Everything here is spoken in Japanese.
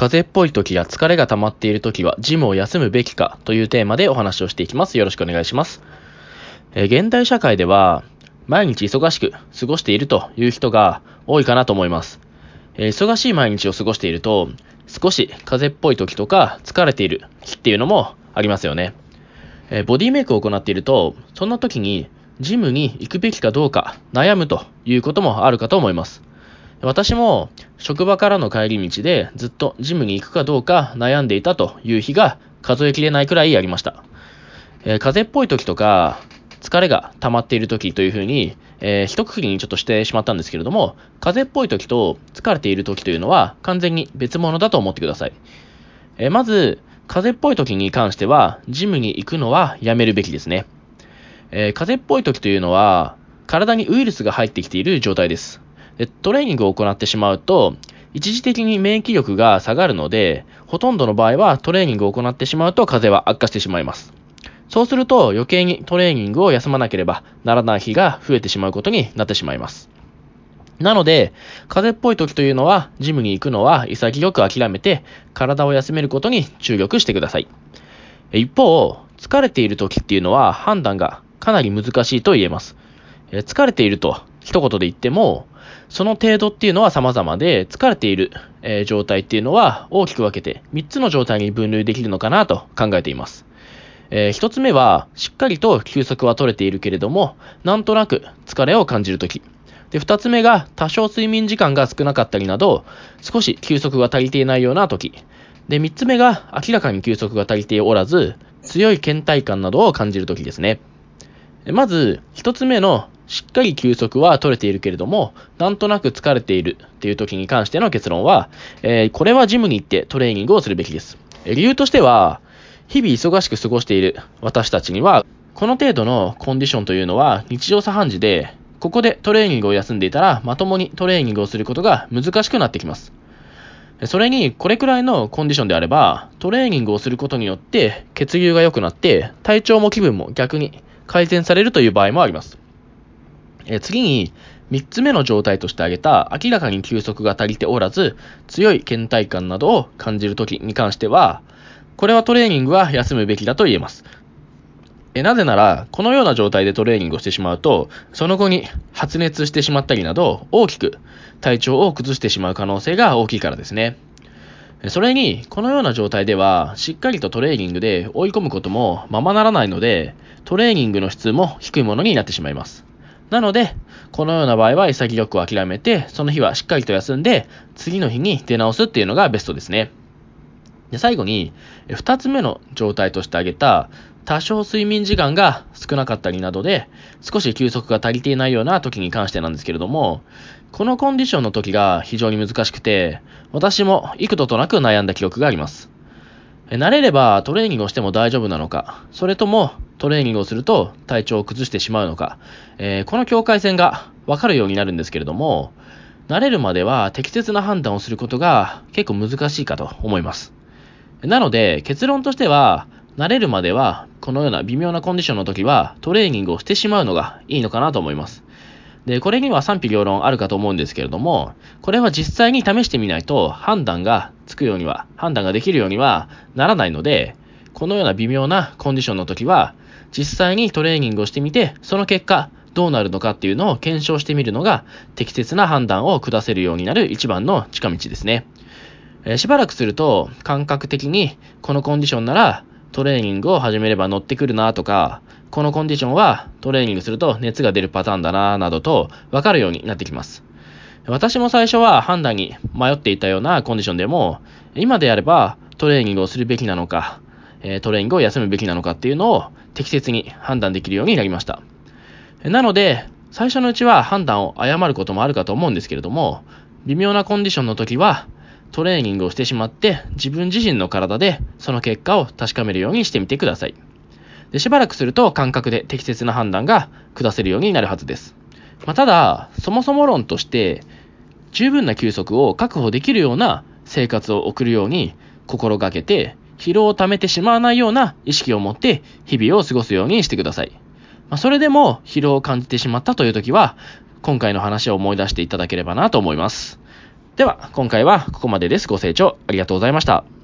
風邪っぽい時や疲れが溜まっている時はジムを休むべきかというテーマでお話をしていきます。よろしくお願いします。えー、現代社会では毎日忙しく過ごしているという人が多いかなと思います。え、忙しい毎日を過ごしていると少し風邪っぽい時とか疲れている日っていうのもありますよね。え、ボディメイクを行っているとそんな時にジムに行くべきかどうか悩むということもあるかと思います。私も職場からの帰り道でずっとジムに行くかどうか悩んでいたという日が数えきれないくらいありました。えー、風邪っぽい時とか疲れが溜まっている時というふうに、えー、一括りにちょっとしてしまったんですけれども、風邪っぽい時と疲れている時というのは完全に別物だと思ってください。えー、まず、風邪っぽい時に関しては、ジムに行くのはやめるべきですね。えー、風邪っぽい時というのは、体にウイルスが入ってきている状態です。トレーニングを行ってしまうと、一時的に免疫力が下がるので、ほとんどの場合はトレーニングを行ってしまうと風邪は悪化してしまいます。そうすると余計にトレーニングを休まなければならない日が増えてしまうことになってしまいます。なので、風邪っぽい時というのは、ジムに行くのは潔く諦めて、体を休めることに注力してください。一方、疲れている時っていうのは判断がかなり難しいと言えます。疲れていると一言で言っても、その程度っていうのは様々で、疲れている、え、状態っていうのは大きく分けて3つの状態に分類できるのかなと考えています。えー、1つ目は、しっかりと休息は取れているけれども、なんとなく疲れを感じるとき。で、2つ目が、多少睡眠時間が少なかったりなど、少し休息が足りていないようなとき。で、3つ目が、明らかに休息が足りておらず、強い倦怠感などを感じるときですね。まず、1つ目のしっかり休息は取れているけれども、なんとなく疲れているっていう時に関しての結論は、えー、これはジムに行ってトレーニングをするべきです。理由としては、日々忙しく過ごしている私たちには、この程度のコンディションというのは日常茶飯事で、ここでトレーニングを休んでいたらまともにトレーニングをすることが難しくなってきます。それに、これくらいのコンディションであれば、トレーニングをすることによって血流が良くなって、体調も気分も逆に改善されるという場合もあります。え次に、3つ目の状態として挙げた明らかに休息が足りておらず強い倦怠感などを感じるときに関してはこれはトレーニングは休むべきだと言えます。えなぜなら、このような状態でトレーニングをしてしまうと、その後に発熱してしまったりなど、大きく体調を崩してしまう可能性が大きいからですね。それに、このような状態では、しっかりとトレーニングで追い込むこともままならないので、トレーニングの質も低いものになってしまいます。なので、このような場合は潔く諦めて、その日はしっかりと休んで、次の日に出直すっていうのがベストですね。で、最後に、二つ目の状態として挙げた、多少睡眠時間が少なかったりなどで、少し休息が足りていないような時に関してなんですけれども、このコンディションの時が非常に難しくて、私も幾度となく悩んだ記憶があります。慣れればトレーニングをしても大丈夫なのか、それともトレーニングをすると体調を崩してしまうのか、えー、この境界線がわかるようになるんですけれども、慣れるまでは適切な判断をすることが結構難しいかと思います。なので、結論としては、慣れるまでは、このような微妙なコンディションの時は、トレーニングをしてしまうのがいいのかなと思います。で、これには賛否両論あるかと思うんですけれども、これは実際に試してみないと判断がつくようには、判断ができるようにはならないので、このような微妙なコンディションの時は、実際にトレーニングをしてみて、その結果、どうなるのかっていうのを検証してみるのが、適切な判断を下せるようになる一番の近道ですね。えー、しばらくすると感覚的にこのコンディションならトレーニングを始めれば乗ってくるなとか、このコンディションはトレーニングすると熱が出るパターンだななどと分かるようになってきます。私も最初は判断に迷っていたようなコンディションでも、今であればトレーニングをするべきなのか、トレーニングを休むべきなのかっていうのを適切に判断できるようになりました。なので、最初のうちは判断を誤ることもあるかと思うんですけれども、微妙なコンディションの時は、トレーニングをしてしまって自分自身の体でその結果を確かめるようにしてみてください。でしばらくすると感覚で適切な判断が下せるようになるはずです。まあ、ただ、そもそも論として十分な休息を確保できるような生活を送るように心がけて疲労を溜めてしまわないような意識を持って日々を過ごすようにしてください。まあ、それでも疲労を感じてしまったという時は今回の話を思い出していただければなと思います。では、今回はここまでです。ご清聴ありがとうございました。